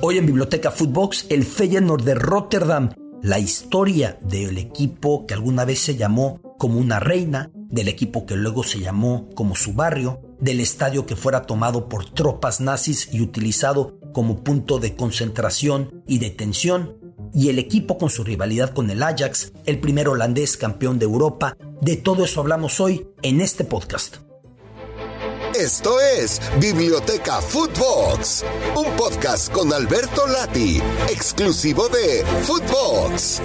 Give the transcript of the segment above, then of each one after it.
Hoy en Biblioteca Footbox, el Feyenoord de Rotterdam, la historia del equipo que alguna vez se llamó como una reina, del equipo que luego se llamó como su barrio, del estadio que fuera tomado por tropas nazis y utilizado como punto de concentración y detención, y el equipo con su rivalidad con el Ajax, el primer holandés campeón de Europa. De todo eso hablamos hoy en este podcast. Esto es Biblioteca Footbox, un podcast con Alberto Lati, exclusivo de Footbox.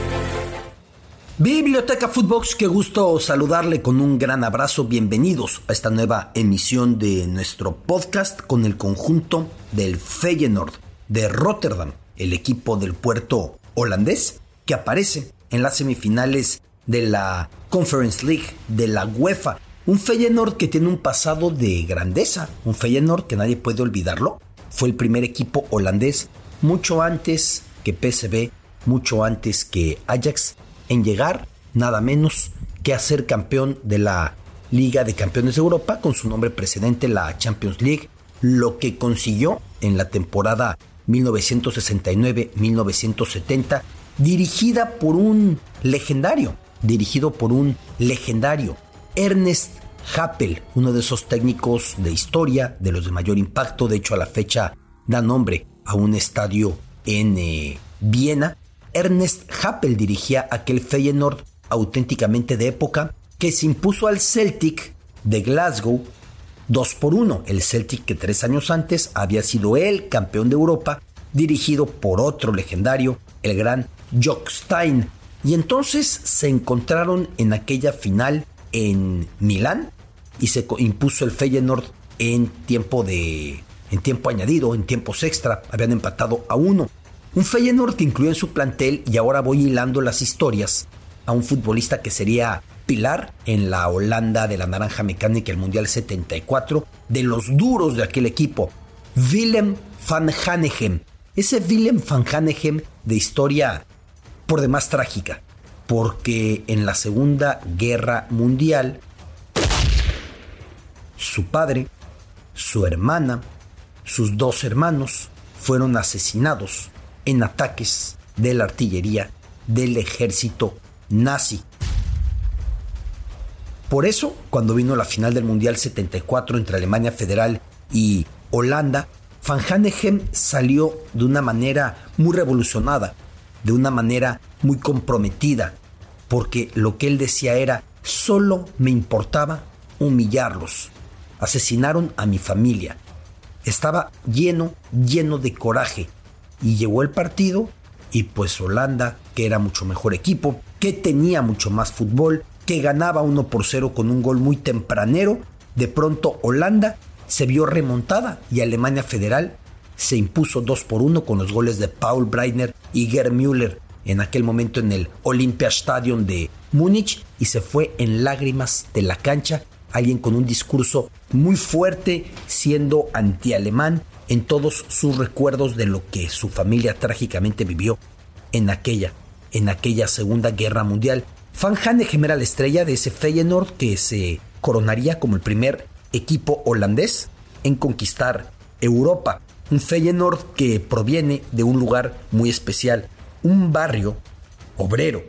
Biblioteca Footbox, qué gusto saludarle con un gran abrazo. Bienvenidos a esta nueva emisión de nuestro podcast con el conjunto del Feyenoord de Rotterdam, el equipo del puerto holandés que aparece en las semifinales de la Conference League de la UEFA un Feyenoord que tiene un pasado de grandeza, un Feyenoord que nadie puede olvidarlo. Fue el primer equipo holandés mucho antes que PSV, mucho antes que Ajax en llegar nada menos que a ser campeón de la Liga de Campeones de Europa con su nombre precedente la Champions League, lo que consiguió en la temporada 1969-1970 dirigida por un legendario, dirigido por un legendario Ernest Happel, uno de esos técnicos de historia, de los de mayor impacto, de hecho a la fecha da nombre a un estadio en eh, Viena. Ernest Happel dirigía aquel Feyenoord auténticamente de época que se impuso al Celtic de Glasgow 2 por 1. El Celtic que tres años antes había sido el campeón de Europa, dirigido por otro legendario, el gran Jock Stein. Y entonces se encontraron en aquella final en Milán y se impuso el Feyenoord en tiempo de en tiempo añadido, en tiempos extra, habían empatado a uno. Un Feyenoord incluyó en su plantel y ahora voy hilando las historias a un futbolista que sería pilar en la Holanda de la naranja mecánica el Mundial 74, de los duros de aquel equipo, Willem van Hanegem. Ese Willem van Hanegem de historia por demás trágica porque en la Segunda Guerra Mundial su padre, su hermana, sus dos hermanos fueron asesinados en ataques de la artillería del ejército nazi. Por eso, cuando vino la final del Mundial 74 entre Alemania Federal y Holanda, Van Hanegem salió de una manera muy revolucionada, de una manera muy comprometida, porque lo que él decía era, solo me importaba humillarlos. Asesinaron a mi familia. Estaba lleno, lleno de coraje. Y llegó el partido y pues Holanda, que era mucho mejor equipo, que tenía mucho más fútbol, que ganaba 1 por 0 con un gol muy tempranero, de pronto Holanda se vio remontada y Alemania Federal se impuso 2 por 1 con los goles de Paul Breitner y Gerd Müller en aquel momento en el Olympiastadion de Múnich y se fue en lágrimas de la cancha, alguien con un discurso muy fuerte, siendo antialemán en todos sus recuerdos de lo que su familia trágicamente vivió en aquella, en aquella Segunda Guerra Mundial. Van Hanegem era la estrella de ese Feyenoord que se coronaría como el primer equipo holandés en conquistar Europa. Un Feyenoord que proviene de un lugar muy especial, un barrio obrero.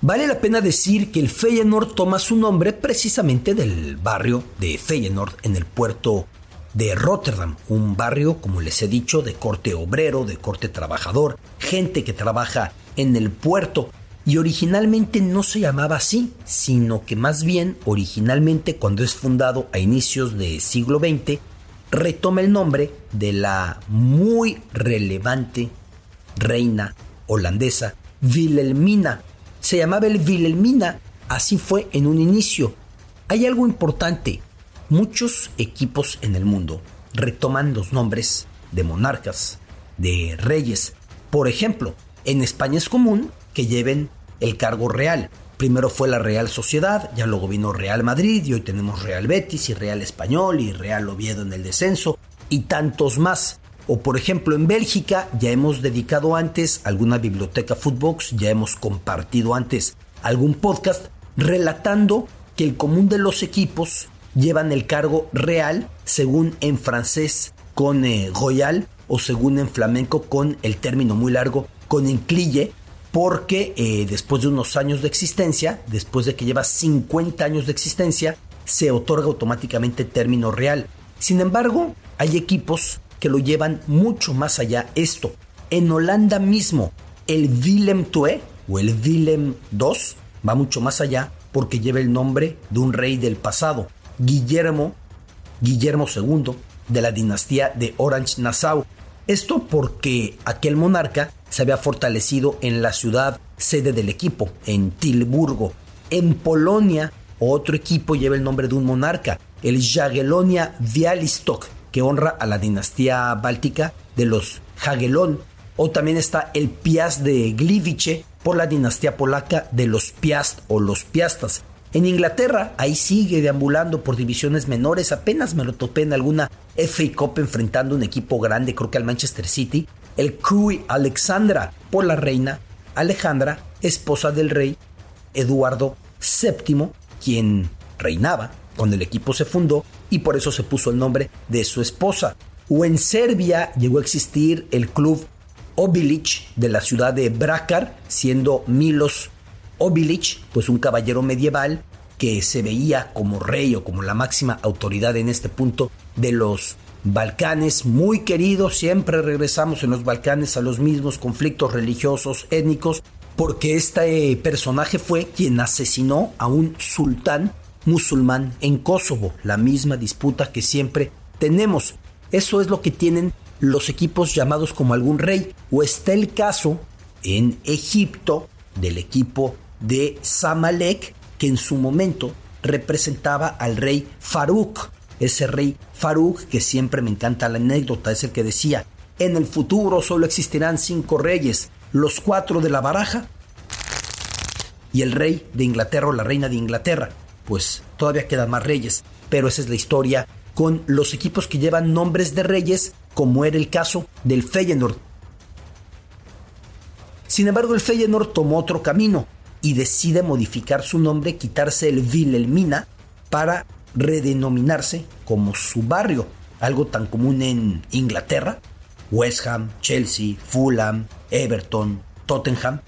Vale la pena decir que el Feyenoord toma su nombre precisamente del barrio de Feyenoord en el puerto de Rotterdam, un barrio, como les he dicho, de corte obrero, de corte trabajador, gente que trabaja en el puerto. Y originalmente no se llamaba así, sino que más bien originalmente cuando es fundado a inicios del siglo XX, retoma el nombre de la muy relevante reina holandesa Wilhelmina. Se llamaba el Wilhelmina, así fue en un inicio. Hay algo importante, muchos equipos en el mundo retoman los nombres de monarcas, de reyes. Por ejemplo, en España es común que lleven el cargo real. Primero fue la Real Sociedad, ya luego vino Real Madrid y hoy tenemos Real Betis y Real Español y Real Oviedo en el descenso y tantos más. O por ejemplo en Bélgica ya hemos dedicado antes alguna biblioteca Footbox, ya hemos compartido antes algún podcast relatando que el común de los equipos llevan el cargo real, según en francés con eh, Royal, o según en flamenco con el término muy largo, con enclille, porque eh, después de unos años de existencia, después de que lleva 50 años de existencia, se otorga automáticamente término real. Sin embargo, hay equipos que lo llevan mucho más allá esto. En Holanda mismo, el Willem II o el Willem II va mucho más allá porque lleva el nombre de un rey del pasado, Guillermo, Guillermo II, de la dinastía de Orange-Nassau. Esto porque aquel monarca se había fortalecido en la ciudad sede del equipo, en Tilburgo. En Polonia, otro equipo lleva el nombre de un monarca, el Jagiellonia Bialystok, que honra a la dinastía báltica de los Jagiellon. O también está el Piast de Gliwice por la dinastía polaca de los Piast o los Piastas. En Inglaterra, ahí sigue deambulando por divisiones menores. Apenas me lo topé en alguna FA Cup enfrentando un equipo grande, creo que al Manchester City. El Crew Alexandra por la reina Alejandra, esposa del rey Eduardo VII, quien reinaba cuando el equipo se fundó y por eso se puso el nombre de su esposa. O en Serbia llegó a existir el club Obilic de la ciudad de Brakar, siendo Milos Obilic, pues un caballero medieval que se veía como rey o como la máxima autoridad en este punto de los Balcanes, muy querido, siempre regresamos en los Balcanes a los mismos conflictos religiosos, étnicos, porque este personaje fue quien asesinó a un sultán musulmán en Kosovo, la misma disputa que siempre tenemos. Eso es lo que tienen los equipos llamados como algún rey, o está el caso en Egipto del equipo de Samalek, que en su momento representaba al rey Farouk. Ese rey Farouk, que siempre me encanta la anécdota, es el que decía, en el futuro solo existirán cinco reyes, los cuatro de la baraja y el rey de Inglaterra o la reina de Inglaterra. Pues todavía quedan más reyes, pero esa es la historia con los equipos que llevan nombres de reyes, como era el caso del Feyenoord. Sin embargo, el Feyenoord tomó otro camino y decide modificar su nombre, quitarse el Wilhelmina para redenominarse como su barrio, algo tan común en Inglaterra, West Ham, Chelsea, Fulham, Everton, Tottenham,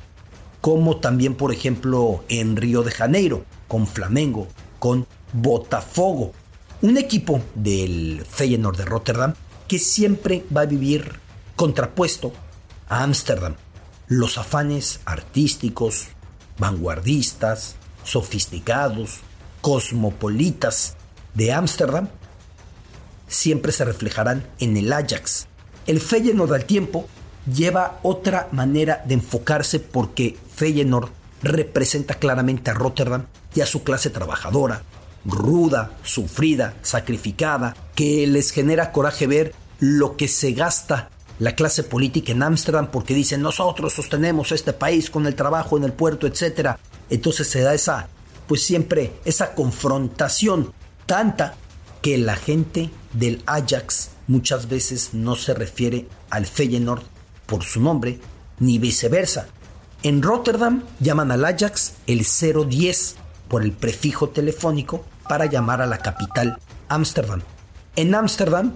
como también por ejemplo en Río de Janeiro, con Flamengo, con Botafogo, un equipo del Feyenoord de Rotterdam que siempre va a vivir contrapuesto a Ámsterdam. Los afanes artísticos, vanguardistas, sofisticados, cosmopolitas de Ámsterdam siempre se reflejarán en el Ajax. El Feyenoord al tiempo lleva otra manera de enfocarse porque Feyenoord representa claramente a Rotterdam y a su clase trabajadora, ruda, sufrida, sacrificada, que les genera coraje ver lo que se gasta la clase política en Ámsterdam porque dicen nosotros sostenemos este país con el trabajo en el puerto, etc. Entonces se da esa, pues siempre esa confrontación tanta que la gente del Ajax muchas veces no se refiere al Feyenoord por su nombre, ni viceversa. En Rotterdam llaman al Ajax el 010 por el prefijo telefónico para llamar a la capital Ámsterdam. En Ámsterdam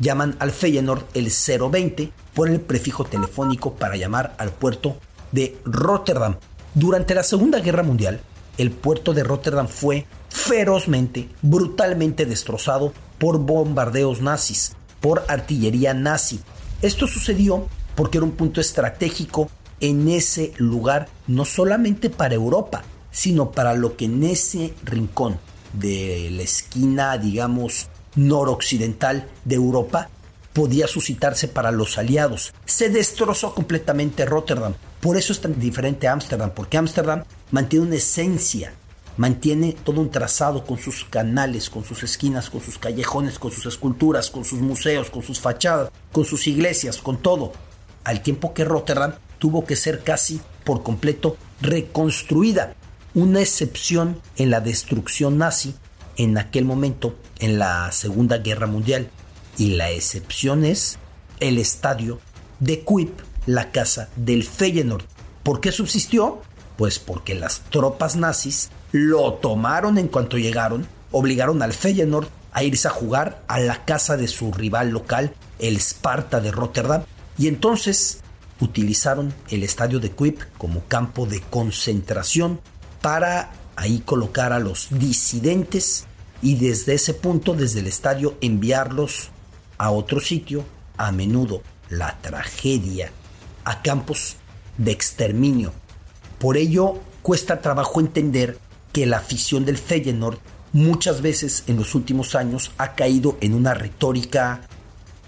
llaman al Feyenoord el 020 por el prefijo telefónico para llamar al puerto de Rotterdam. Durante la Segunda Guerra Mundial, el puerto de Rotterdam fue ferozmente, brutalmente destrozado por bombardeos nazis, por artillería nazi. Esto sucedió porque era un punto estratégico en ese lugar, no solamente para Europa, sino para lo que en ese rincón de la esquina, digamos, noroccidental de Europa podía suscitarse para los aliados. Se destrozó completamente Rotterdam. Por eso es tan diferente a Ámsterdam, porque Ámsterdam mantiene una esencia, mantiene todo un trazado con sus canales, con sus esquinas, con sus callejones, con sus esculturas, con sus museos, con sus fachadas, con sus iglesias, con todo. Al tiempo que Rotterdam tuvo que ser casi por completo reconstruida. Una excepción en la destrucción nazi en aquel momento en la Segunda Guerra Mundial. Y la excepción es el estadio de Kuip, la casa del Feyenoord. ¿Por qué subsistió? Pues porque las tropas nazis lo tomaron en cuanto llegaron, obligaron al Feyenoord a irse a jugar a la casa de su rival local, el Sparta de Rotterdam, y entonces utilizaron el estadio de Quip como campo de concentración para ahí colocar a los disidentes y desde ese punto, desde el estadio, enviarlos a otro sitio, a menudo la tragedia, a campos de exterminio. Por ello, cuesta trabajo entender que la afición del Feyenoord muchas veces en los últimos años ha caído en una retórica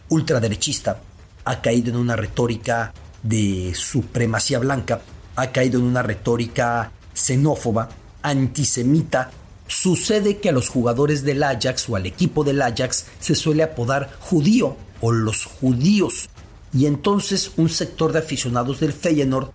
ultraderechista, ha caído en una retórica de supremacía blanca, ha caído en una retórica xenófoba, antisemita. Sucede que a los jugadores del Ajax o al equipo del Ajax se suele apodar judío o los judíos. Y entonces un sector de aficionados del Feyenoord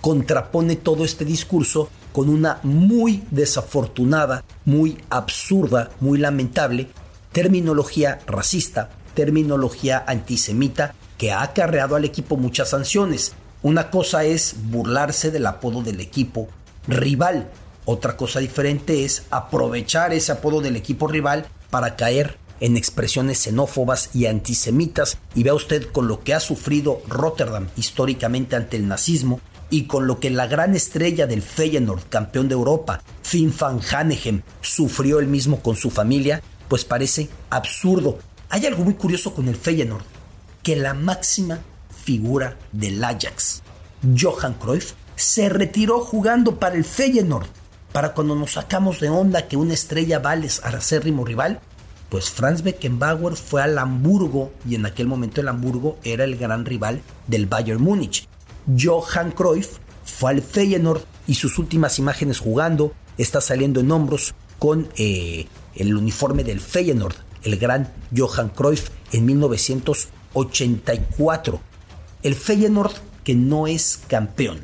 contrapone todo este discurso con una muy desafortunada, muy absurda, muy lamentable terminología racista, terminología antisemita que ha acarreado al equipo muchas sanciones. Una cosa es burlarse del apodo del equipo rival, otra cosa diferente es aprovechar ese apodo del equipo rival para caer en expresiones xenófobas y antisemitas y vea usted con lo que ha sufrido Rotterdam históricamente ante el nazismo y con lo que la gran estrella del Feyenoord, campeón de Europa, Finn van Hanegem, sufrió él mismo con su familia, pues parece absurdo. Hay algo muy curioso con el Feyenoord, que la máxima figura del Ajax, Johan Cruyff, se retiró jugando para el Feyenoord. Para cuando nos sacamos de onda que una estrella vale al acérrimo rival, pues Franz Beckenbauer fue al Hamburgo y en aquel momento el Hamburgo era el gran rival del Bayern Múnich. Johan Cruyff fue al Feyenoord y sus últimas imágenes jugando está saliendo en hombros con eh, el uniforme del Feyenoord, el gran Johan Cruyff en 1984. El Feyenoord que no es campeón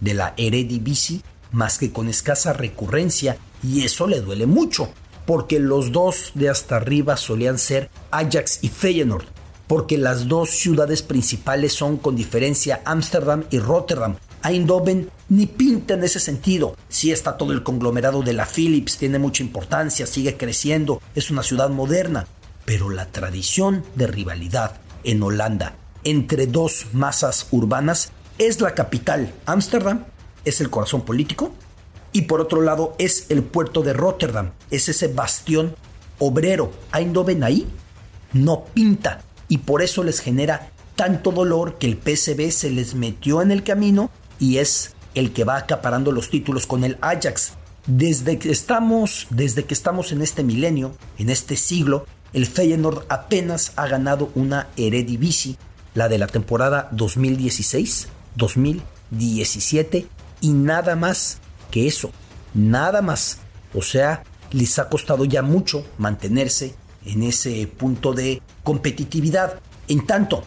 de la Eredivisie más que con escasa recurrencia y eso le duele mucho porque los dos de hasta arriba solían ser Ajax y Feyenoord porque las dos ciudades principales son con diferencia Ámsterdam y Rotterdam. Eindhoven ni pinta en ese sentido. Sí está todo el conglomerado de la Philips, tiene mucha importancia, sigue creciendo, es una ciudad moderna. Pero la tradición de rivalidad en Holanda entre dos masas urbanas es la capital. Ámsterdam es el corazón político y por otro lado es el puerto de Rotterdam, es ese bastión obrero. Eindhoven ahí no pinta y por eso les genera tanto dolor que el PSV se les metió en el camino y es el que va acaparando los títulos con el Ajax. Desde que estamos, desde que estamos en este milenio, en este siglo, el Feyenoord apenas ha ganado una Eredivisie, la de la temporada 2016-2017 y nada más que eso, nada más. O sea, les ha costado ya mucho mantenerse en ese punto de competitividad. En tanto,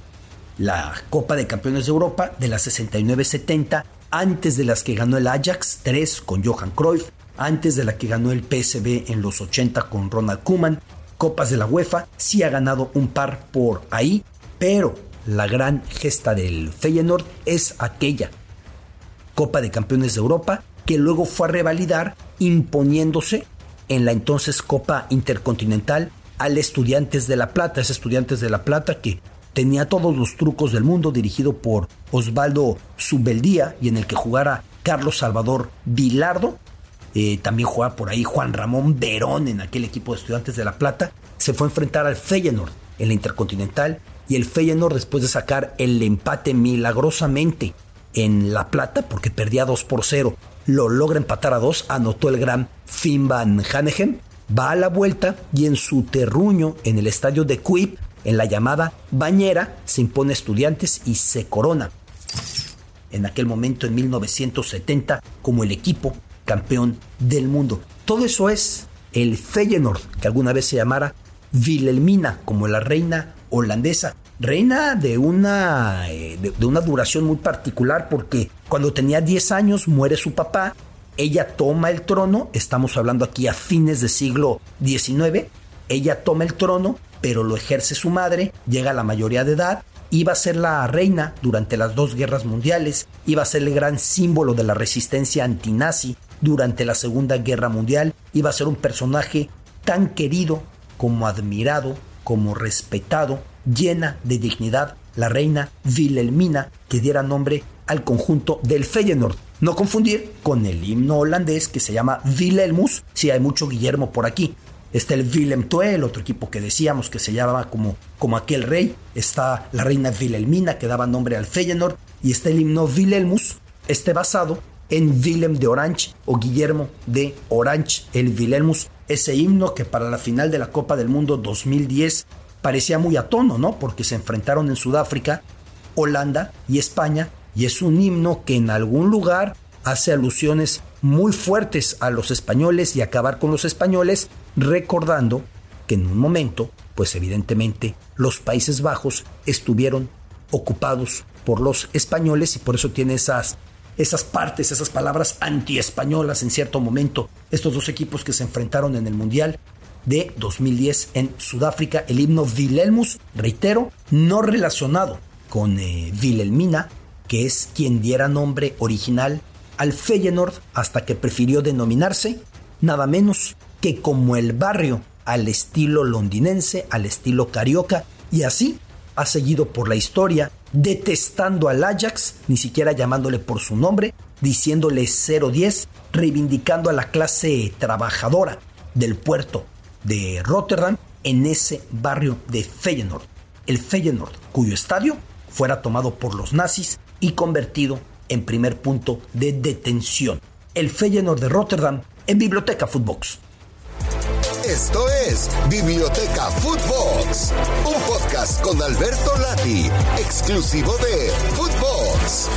la Copa de Campeones de Europa de las 69-70, antes de las que ganó el Ajax, 3 con Johan Cruyff, antes de la que ganó el PSV en los 80 con Ronald Koeman, Copas de la UEFA, sí ha ganado un par por ahí, pero la gran gesta del Feyenoord es aquella Copa de Campeones de Europa que luego fue a revalidar imponiéndose en la entonces Copa Intercontinental al Estudiantes de La Plata, ese Estudiantes de La Plata que tenía todos los trucos del mundo, dirigido por Osvaldo Subeldía y en el que jugara Carlos Salvador Vilardo. Eh, también jugaba por ahí Juan Ramón Verón en aquel equipo de Estudiantes de La Plata. Se fue a enfrentar al Feyenoord en la Intercontinental y el Feyenoord después de sacar el empate milagrosamente en La Plata porque perdía 2 por 0 lo logra empatar a 2 anotó el gran Finn Van Hanegem va a la vuelta y en su terruño en el estadio de Quip, en la llamada Bañera, se impone estudiantes y se corona. En aquel momento, en 1970, como el equipo campeón del mundo. Todo eso es el Feyenoord, que alguna vez se llamara Wilhelmina, como la reina holandesa. Reina de una, eh, de una duración muy particular porque cuando tenía 10 años muere su papá ella toma el trono, estamos hablando aquí a fines del siglo XIX, ella toma el trono, pero lo ejerce su madre, llega a la mayoría de edad, iba a ser la reina durante las dos guerras mundiales, iba a ser el gran símbolo de la resistencia antinazi durante la Segunda Guerra Mundial, iba a ser un personaje tan querido como admirado, como respetado, llena de dignidad, la reina Wilhelmina, que diera nombre al conjunto del Feyenoord. No confundir con el himno holandés que se llama Wilhelmus, si hay mucho Guillermo por aquí. Está el Willem II, el otro equipo que decíamos que se llama como, como aquel rey. Está la reina Wilhelmina que daba nombre al Feyenoord. Y está el himno Wilhelmus, este basado en Willem de Orange o Guillermo de Orange, el Wilhelmus, ese himno que para la final de la Copa del Mundo 2010 parecía muy a tono, ¿no? Porque se enfrentaron en Sudáfrica, Holanda y España, y es un himno que en algún lugar hace alusiones muy fuertes a los españoles y acabar con los españoles, recordando que en un momento, pues evidentemente, los Países Bajos estuvieron ocupados por los españoles y por eso tiene esas esas partes, esas palabras anti-españolas en cierto momento. Estos dos equipos que se enfrentaron en el Mundial de 2010 en Sudáfrica, el himno Wilhelmus, reitero, no relacionado con eh, que es quien diera nombre original al Feyenoord hasta que prefirió denominarse nada menos que como el barrio al estilo londinense, al estilo carioca, y así ha seguido por la historia detestando al Ajax, ni siquiera llamándole por su nombre, diciéndole 010, reivindicando a la clase trabajadora del puerto de Rotterdam en ese barrio de Feyenoord. El Feyenoord, cuyo estadio fuera tomado por los nazis y convertido en primer punto de detención. El Feyenoord de Rotterdam en Biblioteca Footbox. Esto es Biblioteca Footbox, un con Alberto Lati, exclusivo de Footbox.